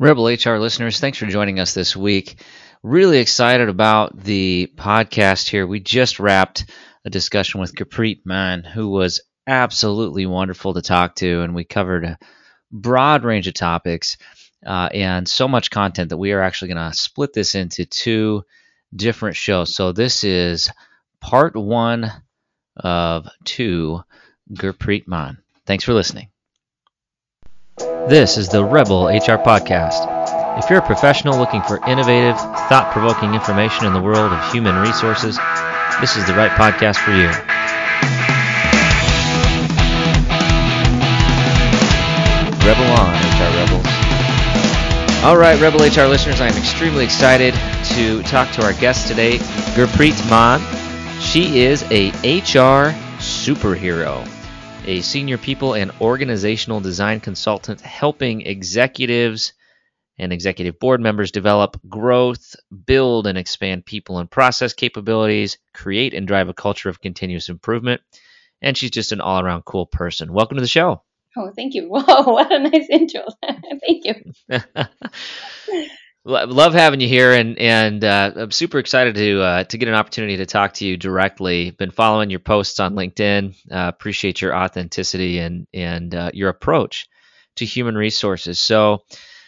Rebel HR listeners, thanks for joining us this week. Really excited about the podcast here. We just wrapped a discussion with Gurpreet Mann, who was absolutely wonderful to talk to, and we covered a broad range of topics uh, and so much content that we are actually going to split this into two different shows. So this is part one of two Gurpreet Mann. Thanks for listening. This is the Rebel HR Podcast. If you're a professional looking for innovative, thought provoking information in the world of human resources, this is the right podcast for you. Rebel on, HR Rebels. All right, Rebel HR listeners, I am extremely excited to talk to our guest today, Gurpreet Mann. She is a HR superhero a senior people and organizational design consultant helping executives and executive board members develop growth, build and expand people and process capabilities, create and drive a culture of continuous improvement. And she's just an all around cool person. Welcome to the show. Oh, thank you. Whoa, what a nice intro. thank you. love having you here, and and uh, I'm super excited to uh, to get an opportunity to talk to you directly. Been following your posts on LinkedIn. Uh, appreciate your authenticity and and uh, your approach to human resources. So.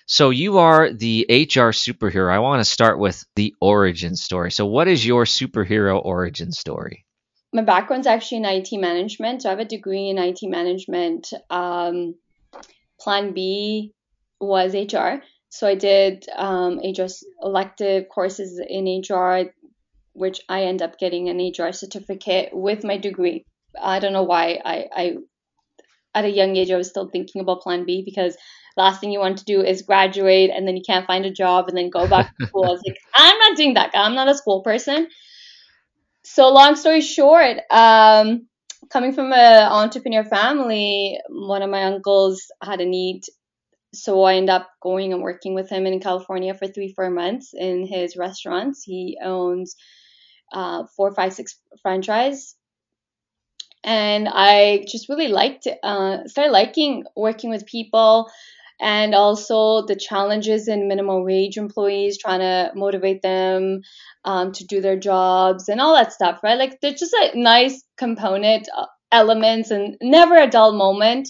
So you are the HR superhero. I want to start with the origin story. So what is your superhero origin story? My background's actually in IT management. So I have a degree in IT management. Um, plan B was HR. So I did um, HR elective courses in HR, which I end up getting an HR certificate with my degree. I don't know why I, I at a young age I was still thinking about Plan B because last thing you want to do is graduate and then you can't find a job and then go back to school. I was like, I'm not doing that. I'm not a school person. So long story short, um, coming from an entrepreneur family, one of my uncles had a need so I end up going and working with him in California for three, four months in his restaurants. He owns uh, four, five, six franchise. And I just really liked, uh, started liking working with people and also the challenges in minimum wage employees, trying to motivate them um, to do their jobs and all that stuff, right? Like there's just a nice component uh, elements and never a dull moment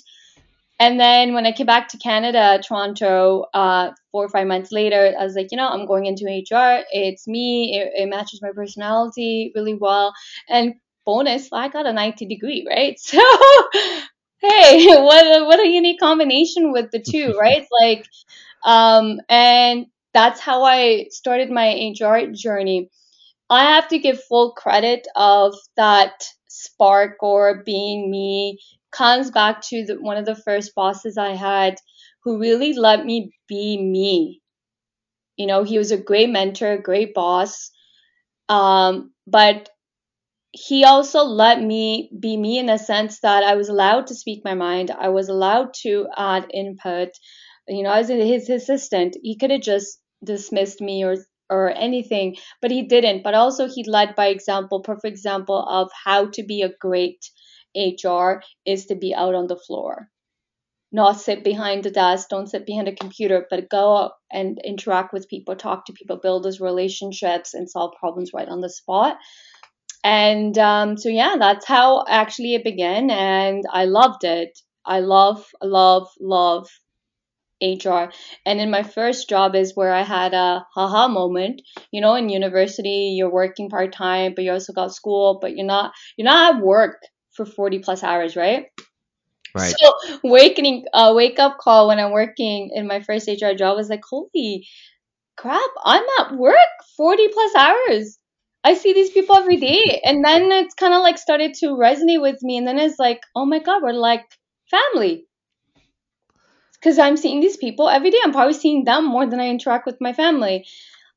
and then when I came back to Canada, Toronto, uh, four or five months later, I was like, you know, I'm going into HR. It's me. It, it matches my personality really well. And bonus, I got an IT degree, right? So, hey, what a, what a unique combination with the two, right? like, um, and that's how I started my HR journey. I have to give full credit of that spark or being me comes back to the, one of the first bosses I had who really let me be me. You know, he was a great mentor, great boss. Um, but he also let me be me in a sense that I was allowed to speak my mind. I was allowed to add input. You know, as his assistant, he could have just dismissed me or or anything, but he didn't. But also, he led by example, perfect example of how to be a great HR is to be out on the floor. Not sit behind the desk, don't sit behind a computer, but go and interact with people, talk to people, build those relationships, and solve problems right on the spot. And um, so, yeah, that's how actually it began. And I loved it. I love, love, love HR. And in my first job is where I had a haha moment. You know, in university, you're working part time, but you also got school, but you're not you're not at work for 40 plus hours, right? Right. So wakening, uh, wake up call when I'm working in my first HR job was like, holy crap, I'm at work 40 plus hours. I see these people every day. And then it's kind of like started to resonate with me. And then it's like, oh my God, we're like family. Because I'm seeing these people every day. I'm probably seeing them more than I interact with my family.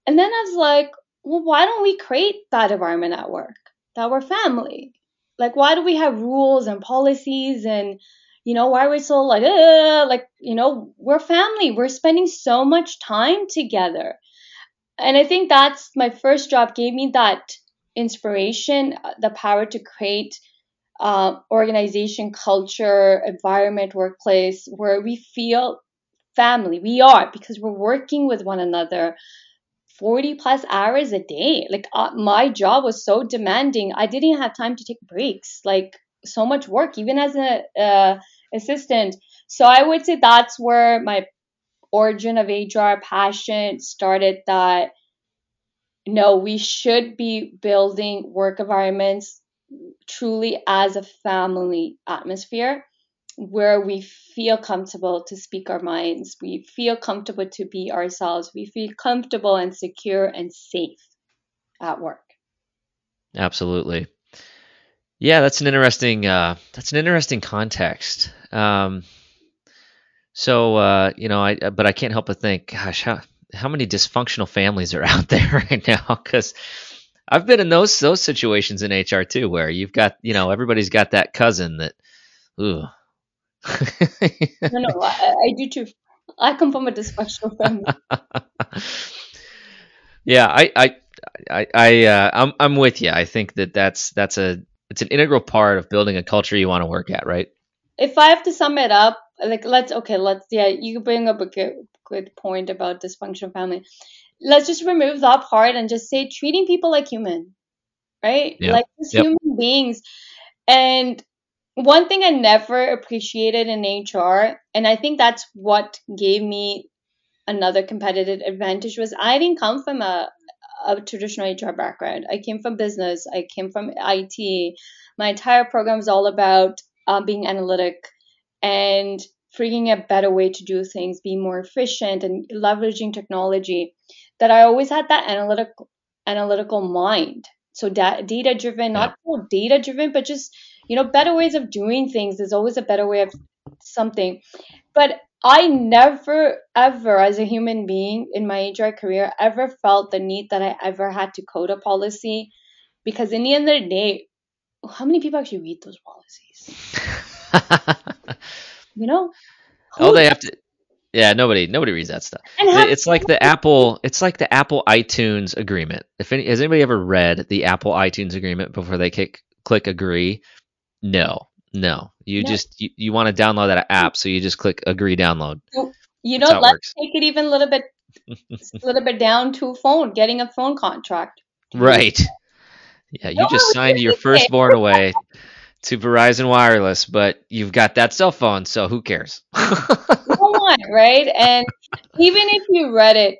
And then I was like, well, why don't we create that environment at work? That we're family. Like, why do we have rules and policies and, you know, why are we so like, uh, like, you know, we're family. We're spending so much time together. And I think that's my first job gave me that inspiration, uh, the power to create uh, organization, culture, environment, workplace where we feel family. We are because we're working with one another 40 plus hours a day. Like uh, my job was so demanding. I didn't have time to take breaks. Like so much work, even as an uh, assistant. So I would say that's where my origin of HR passion started that no, we should be building work environments truly as a family atmosphere where we feel comfortable to speak our minds, we feel comfortable to be ourselves, we feel comfortable and secure and safe at work. Absolutely. Yeah, that's an interesting uh, that's an interesting context. Um, so uh, you know, I but I can't help but think, gosh, how how many dysfunctional families are out there right now? Because I've been in those those situations in HR too, where you've got you know everybody's got that cousin that, ooh, no, no, I, I, do too. I come from a dysfunctional family. yeah, I, I, I, I uh, I'm, I'm with you. I think that that's that's a it's an integral part of building a culture you want to work at, right? If I have to sum it up, like let's okay, let's yeah, you bring up a good good point about dysfunctional family. Let's just remove that part and just say treating people like human, right? Yep. Like just yep. human beings. And one thing I never appreciated in HR, and I think that's what gave me another competitive advantage was I didn't come from a, a traditional HR background. I came from business. I came from IT. My entire program is all about um, being analytic and figuring a better way to do things, being more efficient, and leveraging technology. That I always had that analytical analytical mind. So da- data driven, not data driven, but just you know, better ways of doing things. There's always a better way of something. But I never, ever, as a human being in my HR career, ever felt the need that I ever had to code a policy. Because in the end of the day, how many people actually read those policies? you know? Oh, they have to. Yeah, nobody nobody reads that stuff. It's like the Apple it's like the Apple iTunes agreement. If any, has anybody ever read the Apple iTunes agreement before they click click agree? No, no. You no. just you, you want to download that mm. app, so you just click agree download. You know, let's take it even a little bit, a little bit down to phone, getting a phone contract. Right. Yeah, you no, just signed your firstborn away to Verizon Wireless, but you've got that cell phone, so who cares? no one, right? And even if you read it,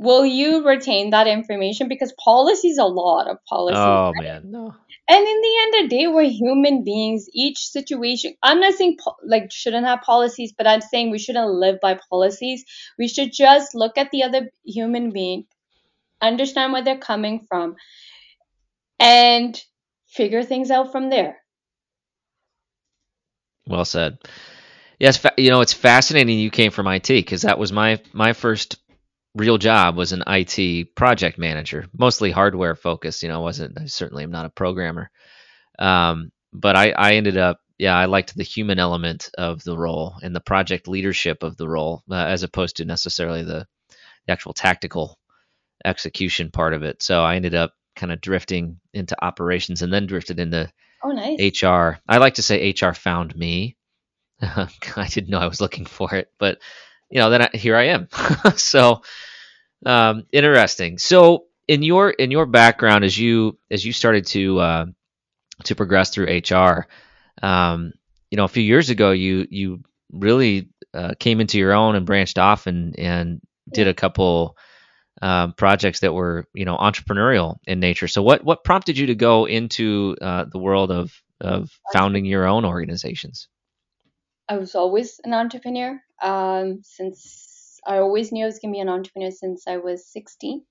will you retain that information? Because policy is a lot of policy. Oh right? man, no. And in the end of the day, we're human beings. Each situation, I'm not saying po- like shouldn't have policies, but I'm saying we shouldn't live by policies. We should just look at the other human being, understand where they're coming from, and figure things out from there. Well said. Yes, you know it's fascinating. You came from IT because that was my my first real job was an IT project manager, mostly hardware focused. You know, I wasn't I certainly am not a programmer, um, but I, I ended up yeah I liked the human element of the role and the project leadership of the role uh, as opposed to necessarily the, the actual tactical execution part of it. So I ended up kind of drifting into operations and then drifted into oh, nice. HR. I like to say HR found me. I didn't know I was looking for it, but you know, then I, here I am. so um, interesting. So in your in your background, as you as you started to uh, to progress through HR, um, you know, a few years ago, you you really uh, came into your own and branched off and and did a couple um, projects that were you know entrepreneurial in nature. So what what prompted you to go into uh, the world of of founding your own organizations? I was always an entrepreneur um, since I always knew I was going to be an entrepreneur since I was 16,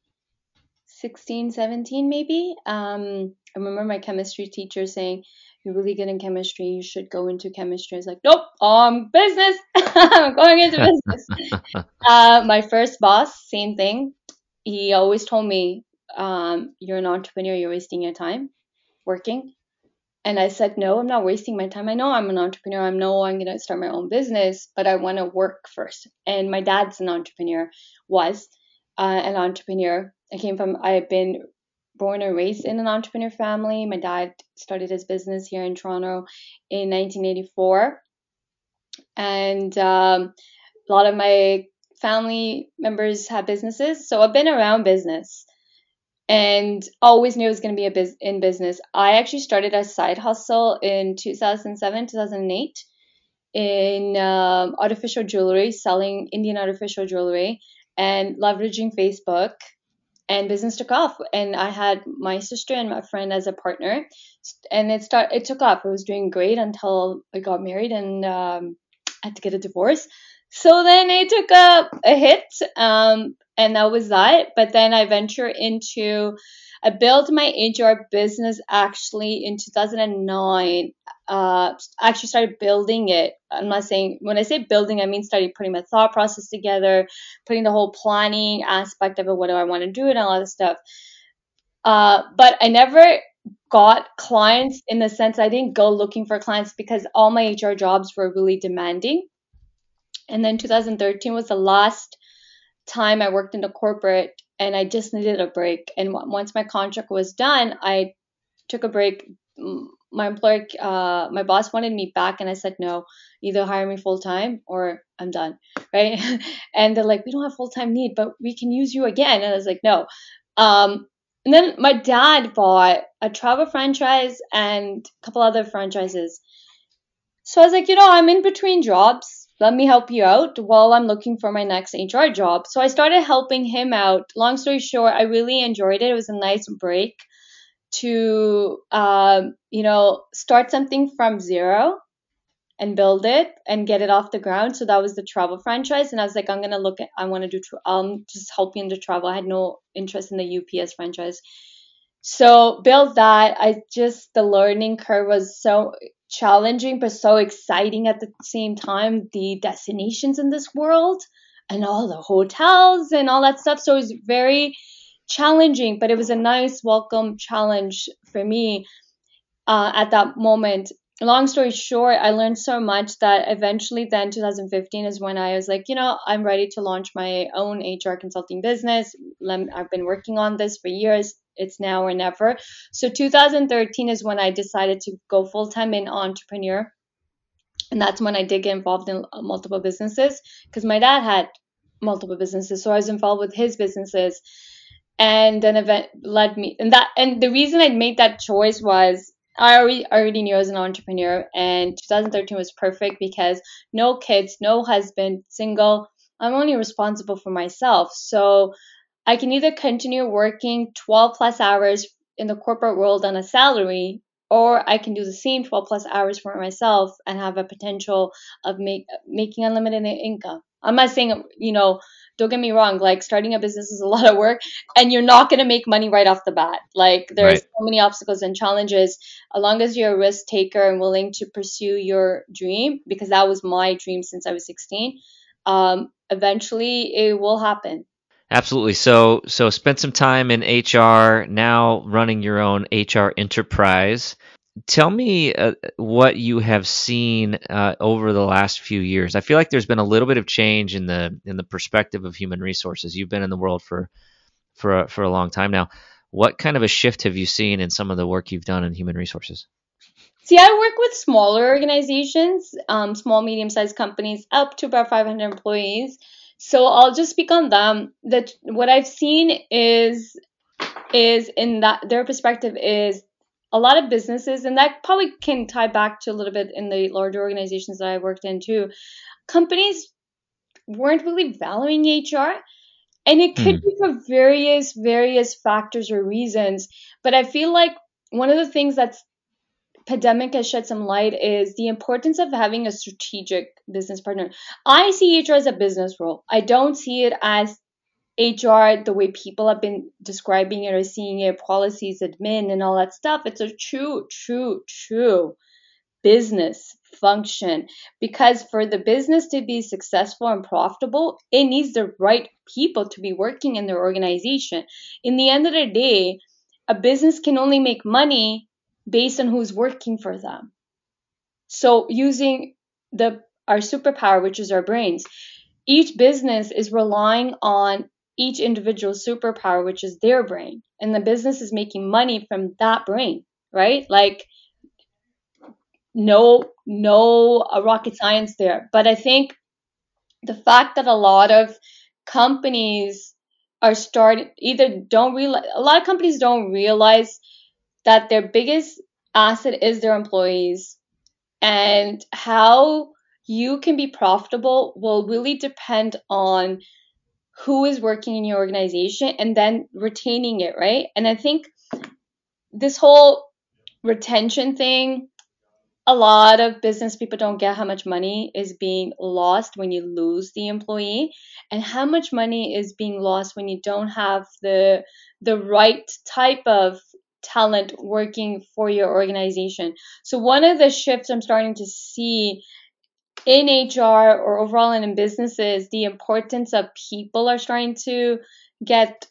16, 17 maybe. Um, I remember my chemistry teacher saying, you're really good in chemistry. You should go into chemistry. I was like, nope, um, business. I'm going into business. uh, my first boss, same thing. He always told me, um, you're an entrepreneur. You're wasting your time working. And I said, no, I'm not wasting my time. I know I'm an entrepreneur. I know I'm going to start my own business, but I want to work first. And my dad's an entrepreneur, was uh, an entrepreneur. I came from, I've been born and raised in an entrepreneur family. My dad started his business here in Toronto in 1984. And um, a lot of my family members have businesses, so I've been around business and always knew I was going to be a biz- in business. I actually started a side hustle in 2007, 2008 in um, artificial jewelry, selling Indian artificial jewelry and leveraging Facebook. And business took off, and I had my sister and my friend as a partner, and it start it took off. It was doing great until I got married and um, I had to get a divorce. So then it took a, a hit, um, and that was that. But then I venture into, I built my HR business actually in 2009. Uh, actually started building it. I'm not saying when I say building, I mean started putting my thought process together, putting the whole planning aspect of it. What do I want to do and all that stuff. Uh, but I never got clients in the sense I didn't go looking for clients because all my HR jobs were really demanding. And then 2013 was the last time I worked in the corporate and I just needed a break. And once my contract was done, I took a break. My employer, uh, my boss wanted me back, and I said no. Either hire me full time or I'm done, right? and they're like, we don't have full time need, but we can use you again. And I was like, no. Um, and then my dad bought a travel franchise and a couple other franchises. So I was like, you know, I'm in between jobs let me help you out while I'm looking for my next HR job. So I started helping him out. Long story short, I really enjoyed it. It was a nice break to, um, you know, start something from zero and build it and get it off the ground. So that was the travel franchise. And I was like, I'm going to look at, I want to do, I'm just helping into travel. I had no interest in the UPS franchise. So build that. I just, the learning curve was so challenging but so exciting at the same time the destinations in this world and all the hotels and all that stuff. So it was very challenging but it was a nice welcome challenge for me uh, at that moment long story short i learned so much that eventually then 2015 is when i was like you know i'm ready to launch my own hr consulting business i've been working on this for years it's now or never. So 2013 is when I decided to go full time in entrepreneur. And that's when I did get involved in uh, multiple businesses because my dad had multiple businesses. So I was involved with his businesses. And an event led me and that and the reason I made that choice was I already already knew I was an entrepreneur and 2013 was perfect because no kids, no husband, single. I'm only responsible for myself. So I can either continue working 12 plus hours in the corporate world on a salary, or I can do the same 12 plus hours for myself and have a potential of make, making unlimited income. I'm not saying, you know, don't get me wrong, like starting a business is a lot of work and you're not going to make money right off the bat. Like there's right. so many obstacles and challenges. As long as you're a risk taker and willing to pursue your dream, because that was my dream since I was 16, um, eventually it will happen. Absolutely. So so spent some time in HR, now running your own HR enterprise. Tell me uh, what you have seen uh, over the last few years. I feel like there's been a little bit of change in the in the perspective of human resources. You've been in the world for for a, for a long time now. What kind of a shift have you seen in some of the work you've done in human resources? See, I work with smaller organizations, um, small, medium sized companies up to about 500 employees. So I'll just speak on them. That what I've seen is is in that their perspective is a lot of businesses, and that probably can tie back to a little bit in the larger organizations that I worked in too. Companies weren't really valuing HR, and it could mm. be for various various factors or reasons. But I feel like one of the things that's pandemic has shed some light is the importance of having a strategic business partner. I see HR as a business role. I don't see it as HR the way people have been describing it or seeing it, policies, admin, and all that stuff. It's a true, true, true business function because for the business to be successful and profitable, it needs the right people to be working in their organization. In the end of the day, a business can only make money based on who's working for them. So using the our superpower, which is our brains, each business is relying on each individual superpower, which is their brain, and the business is making money from that brain, right? Like no no uh, rocket science there, but I think the fact that a lot of companies are starting either don't realize a lot of companies don't realize that their biggest asset is their employees. And how you can be profitable will really depend on who is working in your organization and then retaining it, right? And I think this whole retention thing, a lot of business people don't get how much money is being lost when you lose the employee and how much money is being lost when you don't have the the right type of talent working for your organization. So one of the shifts I'm starting to see in HR or overall and in businesses, the importance of people are starting to get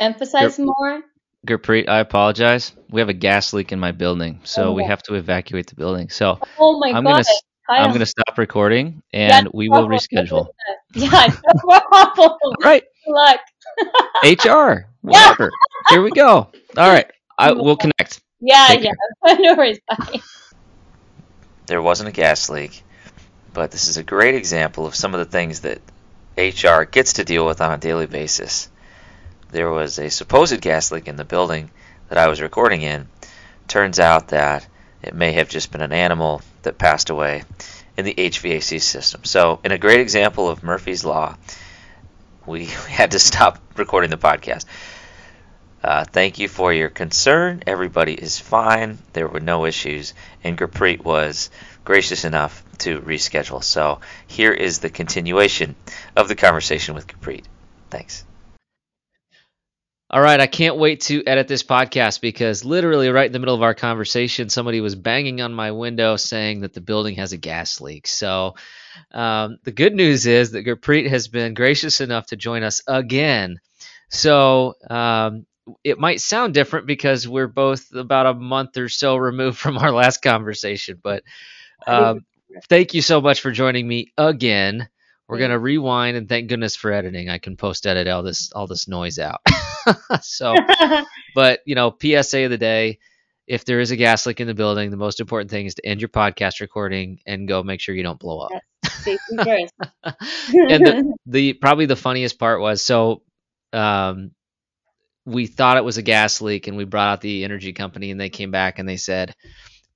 emphasized more. Gurpreet, I apologize. We have a gas leak in my building, so oh. we have to evacuate the building. So oh my I'm God. gonna I'm gonna stop recording and yeah, we will reschedule. Yeah, no problem. right. Good luck. HR. Whatever. Here we go. All right. I will connect. Yeah, Take yeah. no worries. Bye. There wasn't a gas leak, but this is a great example of some of the things that HR gets to deal with on a daily basis. There was a supposed gas leak in the building that I was recording in. Turns out that it may have just been an animal that passed away in the HVAC system. So, in a great example of Murphy's Law, we had to stop recording the podcast. Uh, thank you for your concern. Everybody is fine. There were no issues, and Gurpreet was gracious enough to reschedule. So here is the continuation of the conversation with Gurpreet. Thanks. All right, I can't wait to edit this podcast because literally right in the middle of our conversation, somebody was banging on my window saying that the building has a gas leak. So um, the good news is that Gurpreet has been gracious enough to join us again. So um, it might sound different because we're both about a month or so removed from our last conversation, but um, thank you so much for joining me again. We're gonna rewind and thank goodness for editing. I can post edit all this all this noise out. so, but you know, PSA of the day: if there is a gas leak in the building, the most important thing is to end your podcast recording and go make sure you don't blow up. Yes, and the, the probably the funniest part was so um, we thought it was a gas leak and we brought out the energy company and they came back and they said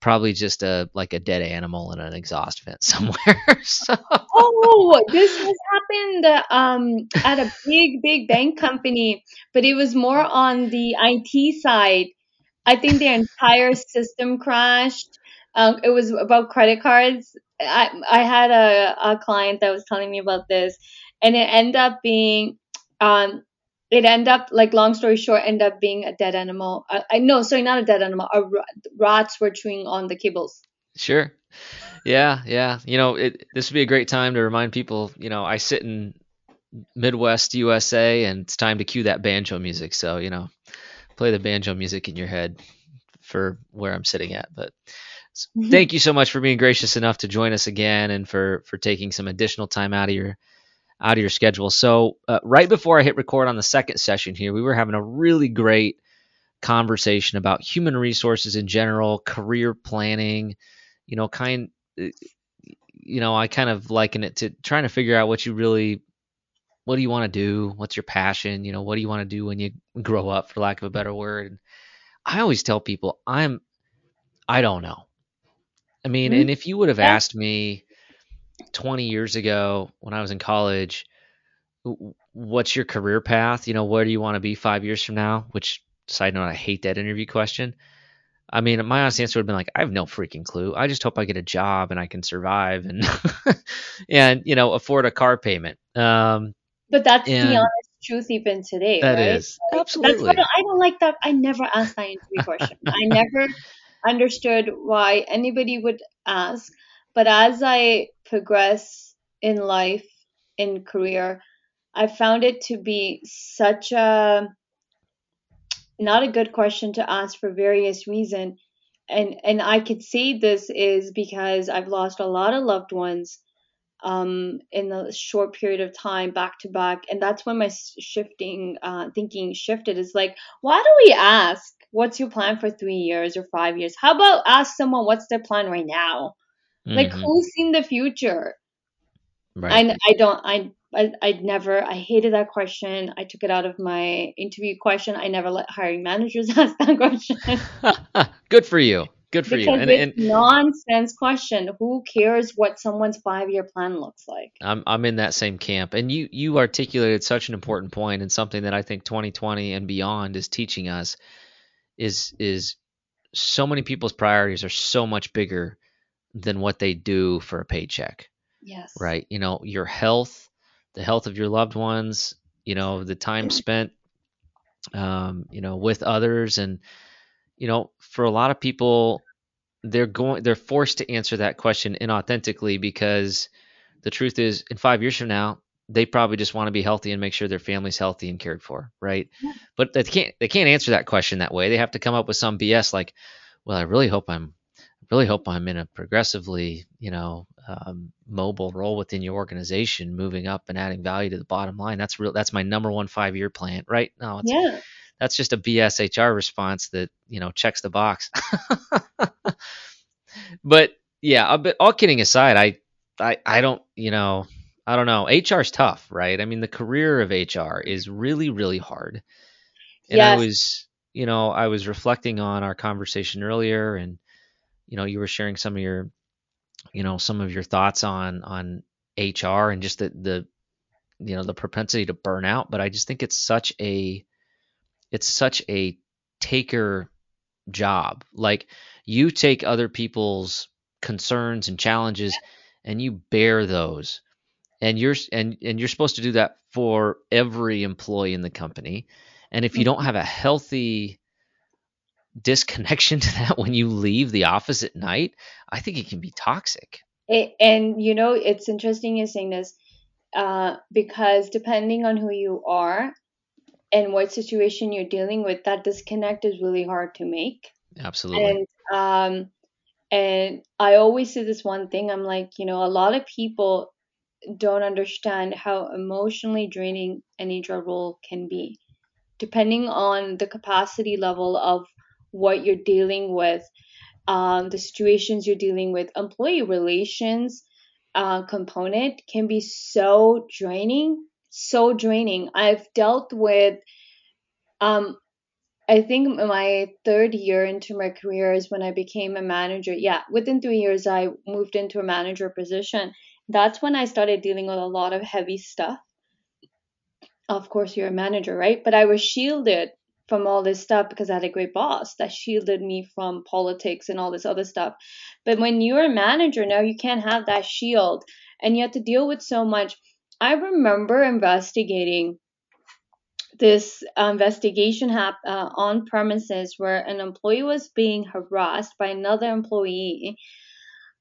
probably just a like a dead animal in an exhaust vent somewhere. so. Oh, this has happened um, at a big, big bank company, but it was more on the IT side. I think their entire system crashed. Um, it was about credit cards. I, I had a, a client that was telling me about this, and it ended up being um, it end up like long story short end up being a dead animal. Uh, i know sorry not a dead animal a, rats were chewing on the cables sure. Yeah yeah. You know it, this would be a great time to remind people you know i sit in midwest usa and it's time to cue that banjo music. So you know play the banjo music in your head for where i'm sitting at. But mm-hmm. thank you so much for being gracious enough to join us again and for for taking some additional time out of your out of your schedule. So, uh, right before I hit record on the second session here, we were having a really great conversation about human resources in general, career planning, you know, kind uh, you know, I kind of liken it to trying to figure out what you really what do you want to do? What's your passion? You know, what do you want to do when you grow up for lack of a better word? I always tell people I'm I don't know. I mean, mm-hmm. and if you would have asked me 20 years ago when I was in college, what's your career path? You know, where do you want to be five years from now? Which, side note, I hate that interview question. I mean, my honest answer would have been like, I have no freaking clue. I just hope I get a job and I can survive and, and you know, afford a car payment. Um, but that's the honest truth even today. That right? is absolutely. That's I don't like that. I never asked that interview question. I never understood why anybody would ask. But as I progress in life, in career, I found it to be such a not a good question to ask for various reasons. And and I could say this is because I've lost a lot of loved ones um, in a short period of time, back to back, and that's when my shifting uh, thinking shifted. Is like, why do we ask, "What's your plan for three years or five years?" How about ask someone, "What's their plan right now?" Mm-hmm. Like who's seen the future? Right. I, I don't, I, I, I never, I hated that question. I took it out of my interview question. I never let hiring managers ask that question. Good for you. Good for because you. And, it's and nonsense question. Who cares what someone's five year plan looks like? I'm I'm in that same camp. And you you articulated such an important point and something that I think 2020 and beyond is teaching us is is so many people's priorities are so much bigger than what they do for a paycheck. Yes. Right. You know, your health, the health of your loved ones, you know, the time spent um, you know, with others and you know, for a lot of people, they're going, they're forced to answer that question inauthentically because the truth is, in five years from now, they probably just want to be healthy and make sure their family's healthy and cared for, right? Yeah. But they can't, they can't answer that question that way. They have to come up with some BS like, well, I really hope I'm, really hope I'm in a progressively, you know, um, mobile role within your organization, moving up and adding value to the bottom line. That's real. That's my number one five year plan, right? No, yeah that's just a BS HR response that you know checks the box. but yeah, but all kidding aside, I, I I don't you know I don't know. HR is tough, right? I mean, the career of HR is really really hard. And yes. I was you know I was reflecting on our conversation earlier, and you know you were sharing some of your you know some of your thoughts on on HR and just the the you know the propensity to burn out. But I just think it's such a it's such a taker job. Like you take other people's concerns and challenges and you bear those. And you're and and you're supposed to do that for every employee in the company. And if you don't mm-hmm. have a healthy disconnection to that when you leave the office at night, I think it can be toxic. It, and you know, it's interesting you're saying this uh, because depending on who you are, and what situation you're dealing with, that disconnect is really hard to make. Absolutely. And um, and I always say this one thing. I'm like, you know, a lot of people don't understand how emotionally draining an HR role can be, depending on the capacity level of what you're dealing with, um, the situations you're dealing with, employee relations uh, component can be so draining so draining. I've dealt with um I think my third year into my career is when I became a manager. Yeah, within 3 years I moved into a manager position. That's when I started dealing with a lot of heavy stuff. Of course, you're a manager, right? But I was shielded from all this stuff because I had a great boss that shielded me from politics and all this other stuff. But when you're a manager now, you can't have that shield and you have to deal with so much I remember investigating this investigation hap- uh, on premises where an employee was being harassed by another employee.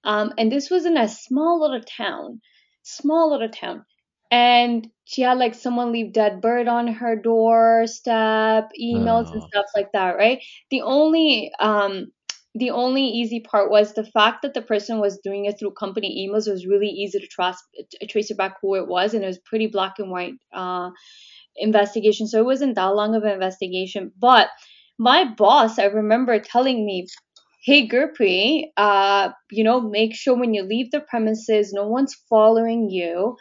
Um, and this was in a small little town, small little town. And she had like someone leave dead bird on her doorstep, emails oh. and stuff like that, right? The only um, the only easy part was the fact that the person was doing it through company emails was really easy to trace trace it back who it was and it was pretty black and white uh, investigation so it wasn't that long of an investigation but my boss i remember telling me hey Gurpreet, uh, you know make sure when you leave the premises no one's following you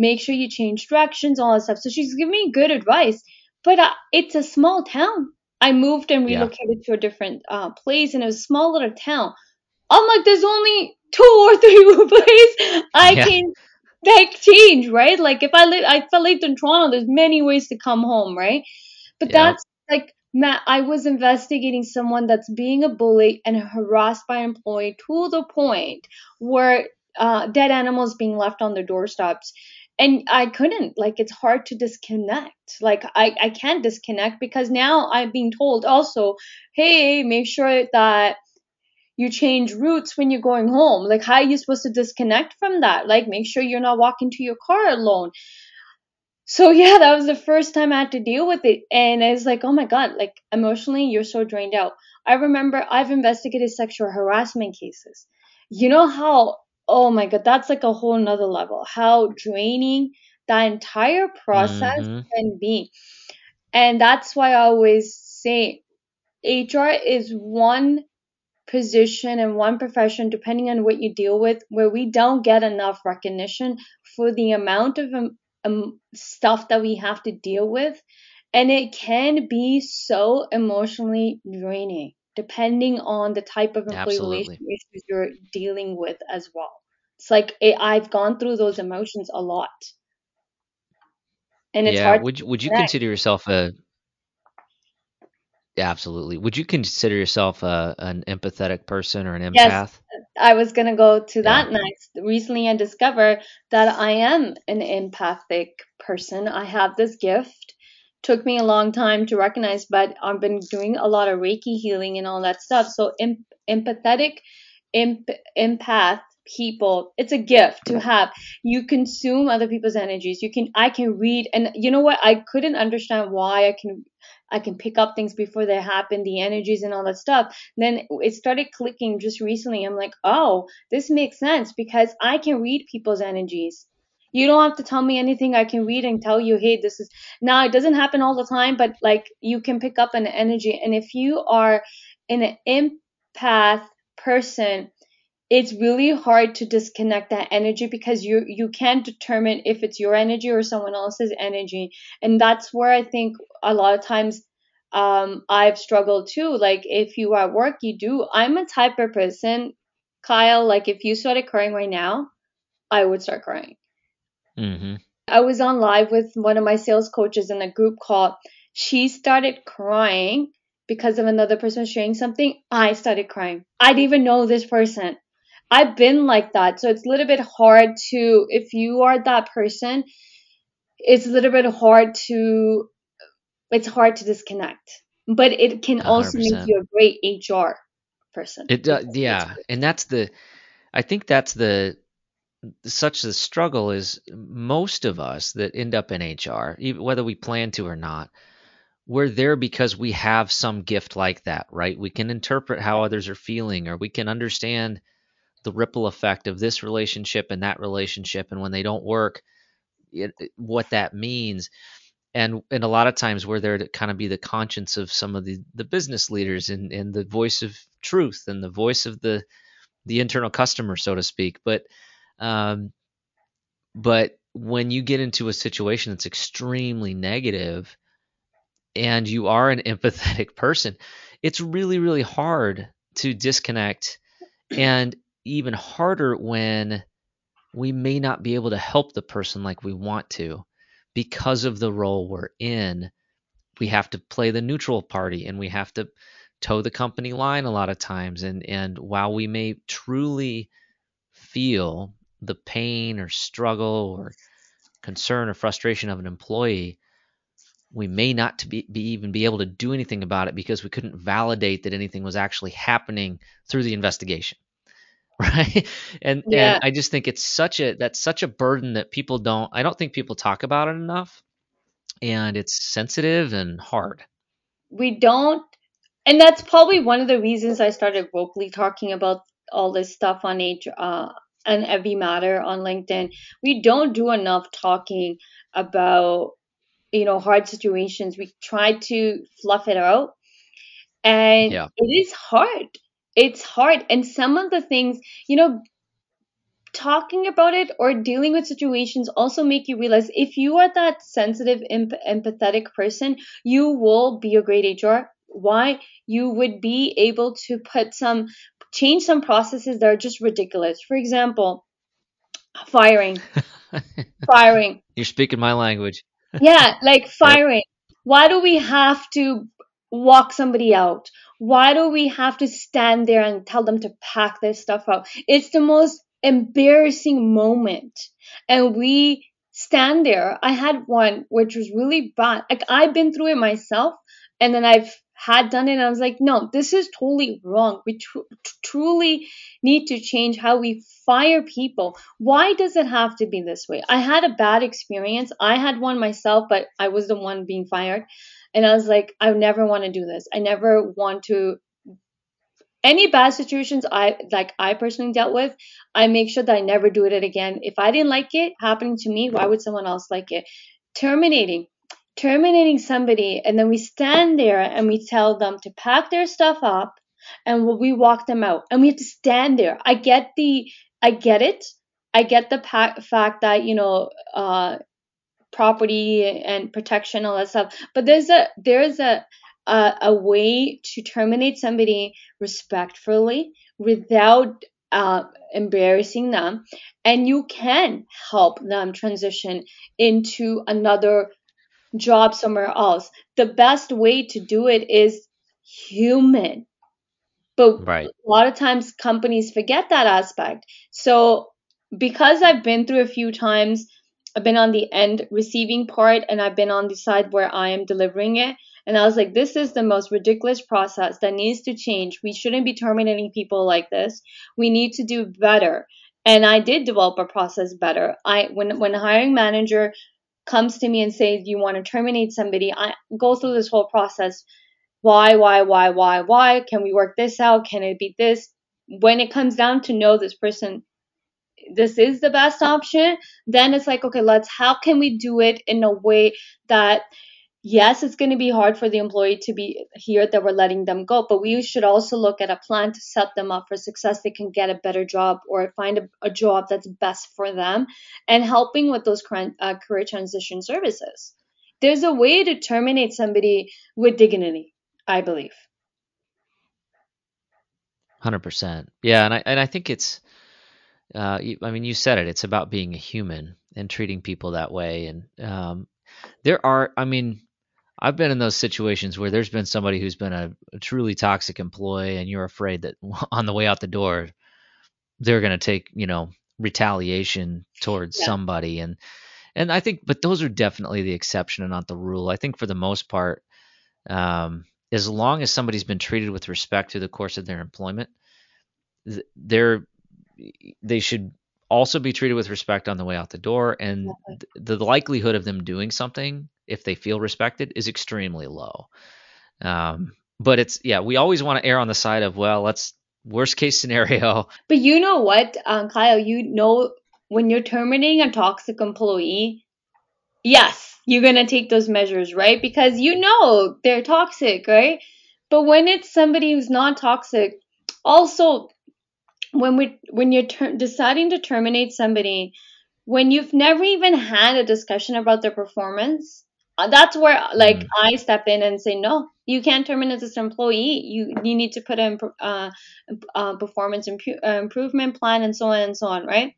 make sure you change directions all that stuff so she's giving me good advice but uh, it's a small town I moved and relocated yeah. to a different uh, place in a small little town. I'm like, there's only two or three places I yeah. can like change, right? Like if I live, I felt lived in Toronto, there's many ways to come home, right? But yeah. that's like Matt, I was investigating someone that's being a bully and harassed by an employee to the point where uh, dead animals being left on their doorsteps and I couldn't like it's hard to disconnect. Like I, I can't disconnect because now I'm being told also hey make sure that you change routes when you're going home. Like how are you supposed to disconnect from that? Like make sure you're not walking to your car alone. So yeah that was the first time I had to deal with it. And it's like oh my god like emotionally you're so drained out. I remember I've investigated sexual harassment cases. You know how oh my god, that's like a whole nother level. How draining that entire process mm-hmm. can be. And that's why I always say HR is one position and one profession, depending on what you deal with, where we don't get enough recognition for the amount of um, um, stuff that we have to deal with. And it can be so emotionally draining depending on the type of employee Absolutely. issues you're dealing with as well. It's like it, I've gone through those emotions a lot. And it's Yeah. hard Would you, would you consider yourself a absolutely. Would you consider yourself a, an empathetic person or an empath Yes? I was going to go to Yeah. that next. Recently, I discovered that I am an empathic person. I have this gift. Took me a long time to recognize, but I've been doing a lot of Reiki healing and all that stuff. So, em- empathetic, emp- empath people, it's a gift to have. You consume other people's energies. You can, I can read, and you know what? I couldn't understand why I can, I can pick up things before they happen, the energies and all that stuff then it started clicking just recently. I'm like, oh, this makes sense because I can read people's energies. You don't have to tell me anything. I can read and tell you, hey, this is now it doesn't happen all the time, but like you can pick up an energy. And if you are an empath person, it's really hard to disconnect that energy because you you can't determine if it's your energy or someone else's energy. And that's where i think a lot of times um i've struggled too. Like if you are at work you do. I'm a type of person kyle like if you started crying right now i would start crying. Mm-hmm. i was on live with one of my sales coaches in a group call. She started crying because of another person sharing something. I started crying. I didn't even know this person I've been like that. So it's a little bit hard to, if you are that person, it's a little bit hard to, it's hard to disconnect. But it can also make 100%. you a great HR person. It does, yeah, and that's the. I think that's the such the struggle is most of us that end up in HR, whether we plan to or not, we're there because we have some gift like that, right? We can interpret how others are feeling, or we can understand the ripple effect of this relationship and that relationship, and when they don't work, it, what that means. And and a lot of times we're there to kind of be the conscience of some of the the business leaders and and the voice of truth and the voice of the the internal customer, so to speak. But um, but when you get into a situation that's extremely negative and you are an empathetic person, it's really, really hard to disconnect and even harder when we may not be able to help the person like we want to because of the role we're in. We have to play the neutral party and we have to toe the company line a lot of times. And, and while we may truly feel the pain or struggle or concern or frustration of an employee, we may not be, be even be able to do anything about it because we couldn't validate that anything was actually happening through the investigation right and Yeah. and i just think it's such a that's such a burden that people don't i don't think people talk about it enough and it's sensitive and hard we don't and that's probably one of the reasons I started vocally talking about all this stuff on H uh and every matter on LinkedIn. We don't do enough talking about you know hard situations. We try to fluff it out and Yeah. it is hard. It's hard. And some of the things, you know, talking about it or dealing with situations also make you realize if you are that sensitive emp- empathetic person you will be a great hr why? You would be able to put some change some processes that are just ridiculous. For example firing. Firing. You're speaking my language. Yeah, like firing. Why do we have to walk somebody out? Why do we have to stand there and tell them to pack their stuff out? It's the most embarrassing moment. And we stand there. I had one which was really bad. Like I've been through it myself and then I've had done it and I was like, no, this is totally wrong. We tr- truly need to change how we fire people. Why does it have to be this way? I had a bad experience. I had one myself, but I was the one being fired. And I was like, I never want to do this. I never want to any bad situations I like I personally dealt with, I make sure that I never do it again. If I didn't like it happening to me, why would someone else like it? Terminating. Terminating somebody and then we stand there and we tell them to pack their stuff up and we walk them out and we have to stand there. I get the I get it. I get the fact that you know uh, property and protection all that stuff, but there's a there's a a, a way to terminate somebody respectfully without uh, embarrassing them, and you can help them transition into another job somewhere else. The best way to do it is human. But Right. a lot of times companies forget that aspect. So because I've been through a few times, I've been on the end receiving part and I've been on the side where I am delivering it. And I was like, this is the most ridiculous process that needs to change. We shouldn't be terminating people like this. We need to do better. And I did develop a process better. I when when a hiring manager comes to me and says you want to terminate somebody, I go through this whole process. Why, why, why, why, why? Can we work this out? Can it be this? When it comes down to know this person this is the best option, then it's like, okay, let's how can we do it in a way that yes, it's going to be hard for the employee to be here that we're letting them go, but we should also look at a plan to set them up for success. They can get a better job or find a, a job that's best for them and helping with those cran- uh, career transition services. There's a way to terminate somebody with dignity, I believe. Hundred percent. Yeah, and I and I think it's. Uh, I mean, you said it. It's about being a human and treating people that way. And um, there are. I mean, I've been in those situations where there's been somebody who's been a, a truly toxic employee, and you're afraid that on the way out the door, they're going to take you know retaliation towards Yeah. somebody. And and I think, but those are definitely the exception and not the rule. I think for the most part, um, as long as somebody's been treated with respect through the course of their employment, th- they're they should also be treated with respect on the way out the door and th- the likelihood of them doing something if they feel respected is extremely low um, but it's yeah we always want to err on the side of well let's worst case scenario But you know what, um, Kyle, you know when you're terminating a toxic employee, yes, you're gonna take those measures, right? Because you know they're toxic, right? But when it's somebody who's not toxic, also when we when you're ter- deciding to terminate somebody, when you've never even had a discussion about their performance, uh, that's where like Mhm. I step in and say no, you can't terminate this employee. You you need to put in uh, uh, performance impu- uh, improvement plan and so on and so on, right?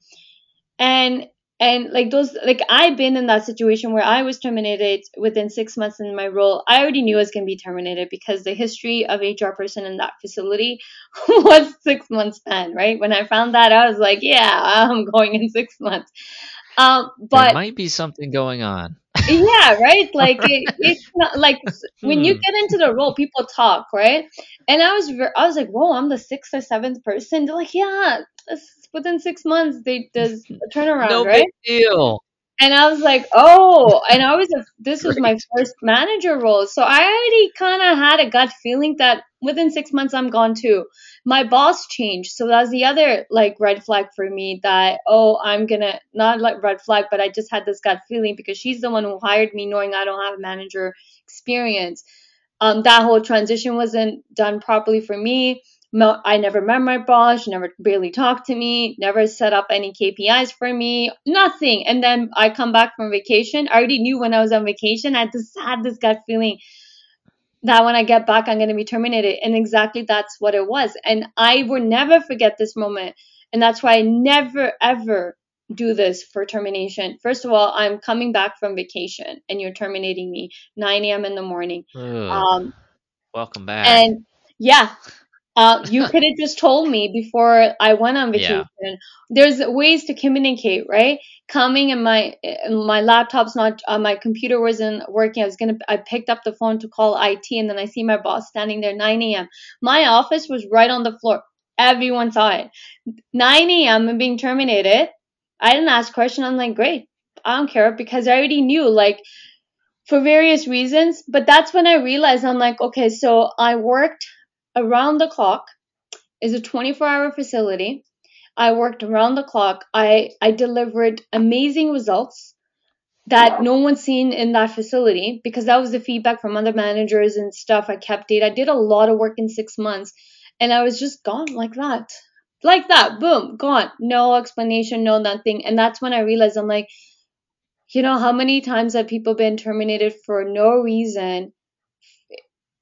And and like those like I've been in that situation where I was terminated within six months in my role. I already knew I was going to be terminated because the history of HR person in that facility was six months span, right? When I found that, I was like, yeah, I'm going in six months. Um, there but might be something going on yeah, right. Like it, it's not like when you Hmm. get into the role, people talk, right? And I was, I was like, whoa, I'm the sixth or seventh person. They're like, yeah, within six months, they does a turnaround, no right? big deal And I was like, oh, and I was a, this was my first manager role, so I already kind of had a gut feeling that within six months I'm gone too. My boss changed, so that's the other like red flag for me that oh I'm gonna not like red flag, but I just had this gut feeling because she's the one who hired me, knowing I don't have manager experience. Um, that whole transition wasn't done properly for me. I never met my boss. She never barely talked to me. Never set up any KPIs for me. Nothing. And then I come back from vacation. I already knew when I was on vacation. I just had this gut feeling that when I get back, I'm going to be terminated. And exactly that's what it was. And I will never forget this moment. And that's why I never, ever do this for termination. First of all, I'm coming back from vacation and you're terminating me 9 a.m. in the morning. Um, welcome back and yeah, uh, you could have just told me before I went on Yeah. vacation. There's ways to communicate, right? Coming and my my laptop's not, uh, my computer wasn't working. I was gonna, I picked up the phone to call IT, and then I see my boss standing there 9 a.m. My office was right on the floor. Everyone saw it. 9 a.m. and being terminated. I didn't ask question. I'm like, great. I don't care because I already knew like for various reasons. But that's when I realized I'm like, okay, so I worked around the clock. Is a 24 hour facility. I worked around the clock. I I delivered amazing results that no one's seen in that facility because that was the feedback from other managers and stuff. I kept it. I did a lot of work in six months, and I was just gone like that. like that, boom, gone. No explanation, no nothing. And that's when I realized I'm like, you know, how many times have people been terminated for no reason?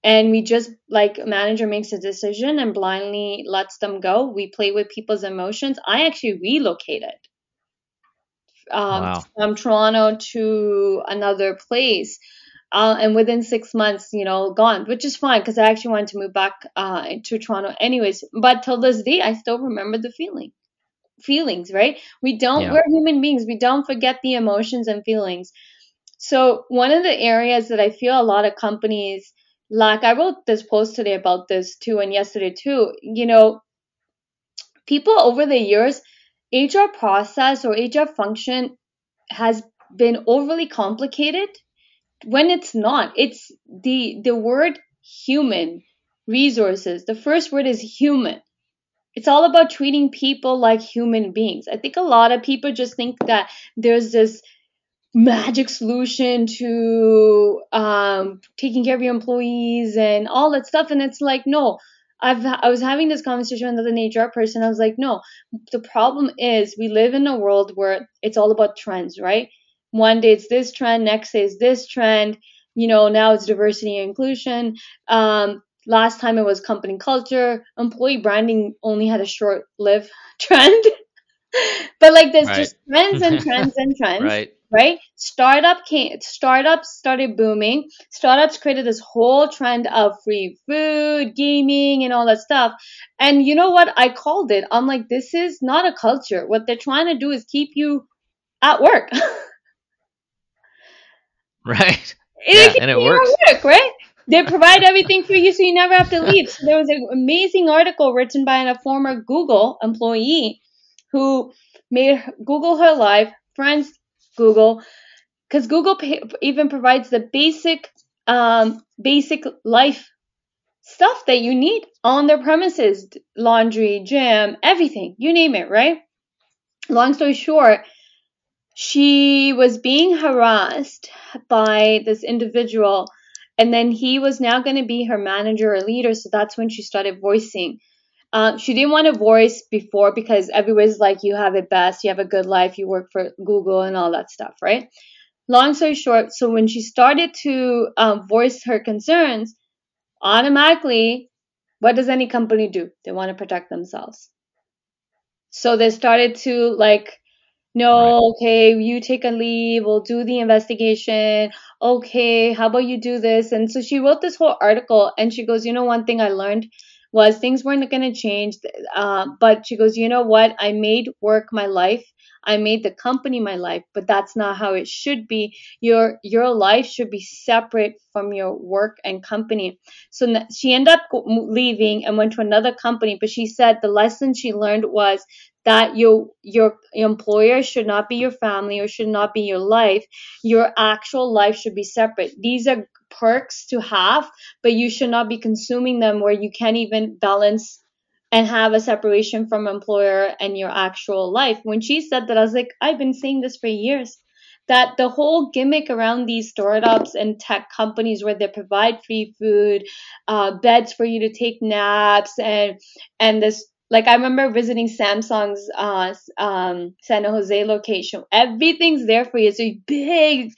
And we just like a manager makes a decision and blindly lets them go. We play with people's emotions. I actually relocated um, wow. from Toronto to another place. Uh, and within six months, you know, gone, which is fine because I actually wanted to move back uh, to Toronto anyways. But till this day, I still remember the feeling, feelings, right? We don't, yeah. we're human beings. We don't forget the emotions and feelings. So one of the areas that I feel a lot of companies lack, I wrote this post today about this too, and yesterday too. You know, people over the years, HR process or HR function has been overly complicated when it's not. It's the the word human resources. The first word is human. It's all about treating people like human beings. I think a lot of people just think that there's this magic solution to um, taking care of your employees and all that stuff. And it's like, no, I've I was having this conversation with an HR person. I was like, no, the problem is we live in a world where it's all about trends, right? One day it's this trend, next day it's this trend. You know, now it's diversity and inclusion. Um, last time it was company culture. Employee branding only had a short-lived trend. But like there's right. just trends and trends and trends. right right? Startup came, startups started booming. Startups created this whole trend of free food, gaming, and all that stuff. And you know what? I called it. I'm like, this is not a culture. What they're trying to do is keep you at work. right. yeah, and it works. Work, right? They provide everything for you so you never have to leave. So there was an amazing article written by a former Google employee who made Google her life, friends Google, because Google even provides the basic, um, basic life stuff that you need on their premises laundry, gym, everything, you name it, right? Long story short, she was being harassed by this individual, and then he was now going to be her manager or leader. So that's when she started voicing uh, she didn't want to voice before because everybody's like, you have it best, you have a good life, you work for Google and all that stuff, right? Long story short, so when she started to um, voice her concerns, automatically, what does any company do? They want to protect themselves. So they started to like, no, right. okay, you take a leave, we'll do the investigation. Okay, how about you do this? And so she wrote this whole article and she goes, you know, one thing I learned was things weren't going to change. Uh, but she goes, you know what? I made work my life. I made the company my life, but that's not how it should be. Your your life should be separate from your work and company. So she ended up leaving and went to another company, but she said the lesson she learned was that your your employer should not be your family or should not be your life. Your actual life should be separate. These are perks to have, but you should not be consuming them where you can't even balance and have a separation from employer and your actual life. When she said that, I was like, I've been saying this for years. That the whole gimmick around these startups and tech companies where they provide free food, uh, beds for you to take naps, and and this like I remember visiting Samsung's uh, um, San Jose location. Everything's there for you. It's a big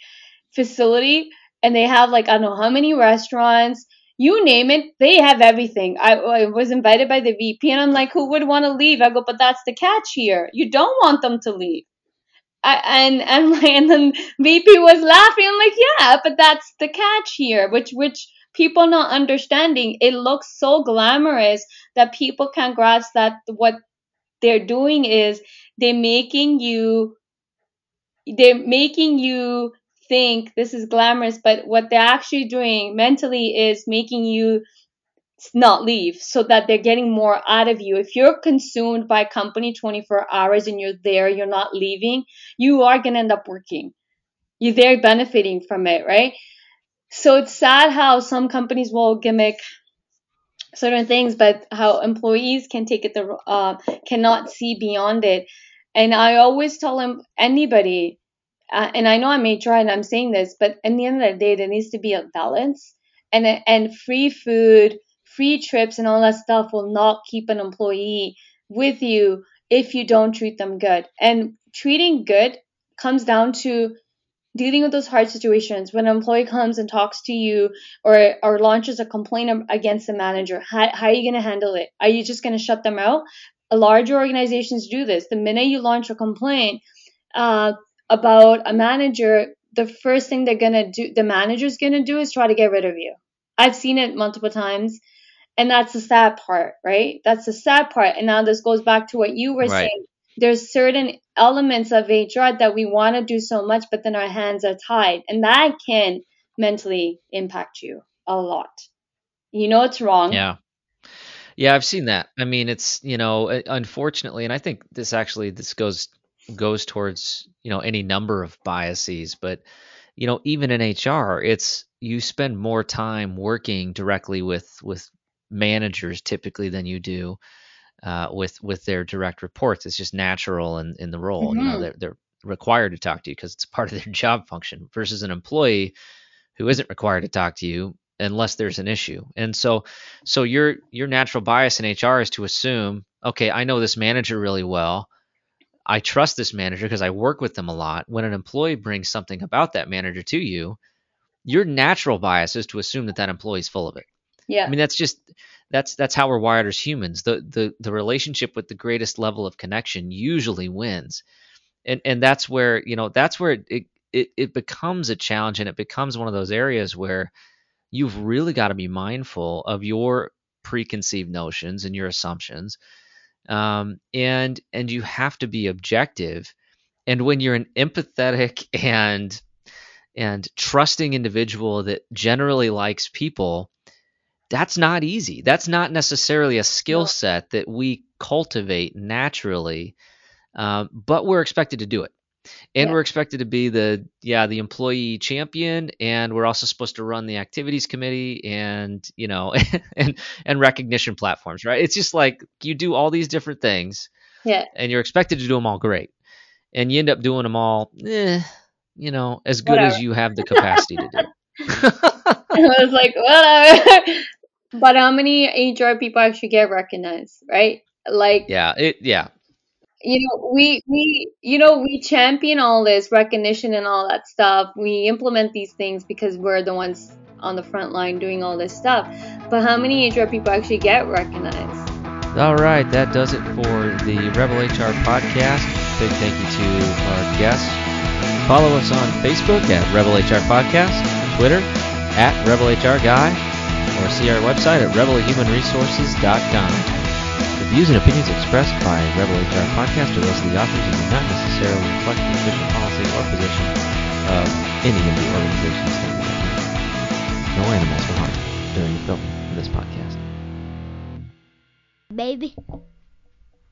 facility and they have like I don't know how many restaurants. You name it, they have everything. I, I was invited by the VP, and I'm like, who would want to leave? I go, but that's the catch here. You don't want them to leave. I, and and and then VP was laughing. I'm like, yeah, but that's the catch here, which which people not understanding. It looks so glamorous that people can't grasp that what they're doing is they're making you they're making you think this is glamorous, but what they're actually doing mentally is making you not leave so that they're getting more out of you. If you're consumed by company 24 hours and you're there, you're not leaving, you are going to end up working. You're there benefiting from it, right? So it's sad how some companies will gimmick certain things, but how employees can take it the uh, cannot see beyond it. And I always tell them anybody uh, and I know I may try and I'm saying this, but in the end of the day, there needs to be a balance. And and free food, free trips, and all that stuff will not keep an employee with you if you don't treat them good. And treating good comes down to dealing with those hard situations. When an employee comes and talks to you or or launches a complaint against the manager how, how are you going to handle it? Are you just going to shut them out? Larger organizations do this. The minute you launch a complaint uh, about a manager the first thing they're going to do the manager's going to do is try to get rid of you. I've seen it multiple times and that's the sad part right? That's the sad part and now this goes back to what you were right. saying there's certain elements of HR that we want to do so much, but then our hands are tied. And that can mentally impact you a lot. You know it's wrong. Yeah. Yeah, I've seen that. I mean, it's, you know, uh, unfortunately, and I think this actually this goes goes towards, you know, any number of biases, but you know, even in HR, it's you spend more time working directly with with managers typically than you do uh, with with their direct reports. It's just natural in, in the role. Mm-hmm. You know, mm-hmm. they're, they're required to talk to you because it's part of their job function versus an employee who isn't required to talk to you unless there's an issue. And so so your your natural bias in HR is to assume, okay, I know this manager really well. I trust this manager because I work with them a lot. When an employee brings something about that manager to you, your natural bias is to assume that that employee is full of it. Yeah. I mean, that's just that's that's how we're wired as humans. The the the relationship with the greatest level of connection usually wins. And and that's where, you know, that's where it it, it becomes a challenge and it becomes one of those areas where you've really got to be mindful of your preconceived notions and your assumptions. Um, and and you have to be objective. And when you're an empathetic and and trusting individual that generally likes people, that's not easy. That's not necessarily a skill set that we cultivate naturally, um, but we're expected to do it. And yeah. we're expected to be the yeah the employee champion, and we're also supposed to run the activities committee and you know and and recognition platforms, right? It's just like you do all these different things, yeah, and you're expected to do them all great, and you end up doing them all, eh, you know, as good Whatever. as you have the capacity to do. I was like, whatever. But how many HR people actually get recognized, right? Like Yeah, it yeah. You know, we we you know, we champion all this recognition and all that stuff. We implement these things because we're the ones on the front line doing all this stuff. But how many HR people actually get recognized? All right, that does it for the Rebel HR podcast. Big thank you to our guests. Follow us on Facebook at Rebel HR Podcast, Twitter at Rebel HR Guy, or see our website at rebelhumanresources.com. The views and opinions expressed by Rebel HR Podcast are those of the authors and do not necessarily reflect the official policy or position of any of the organizations that we represent. No animals were harmed during the filming of this podcast. Baby.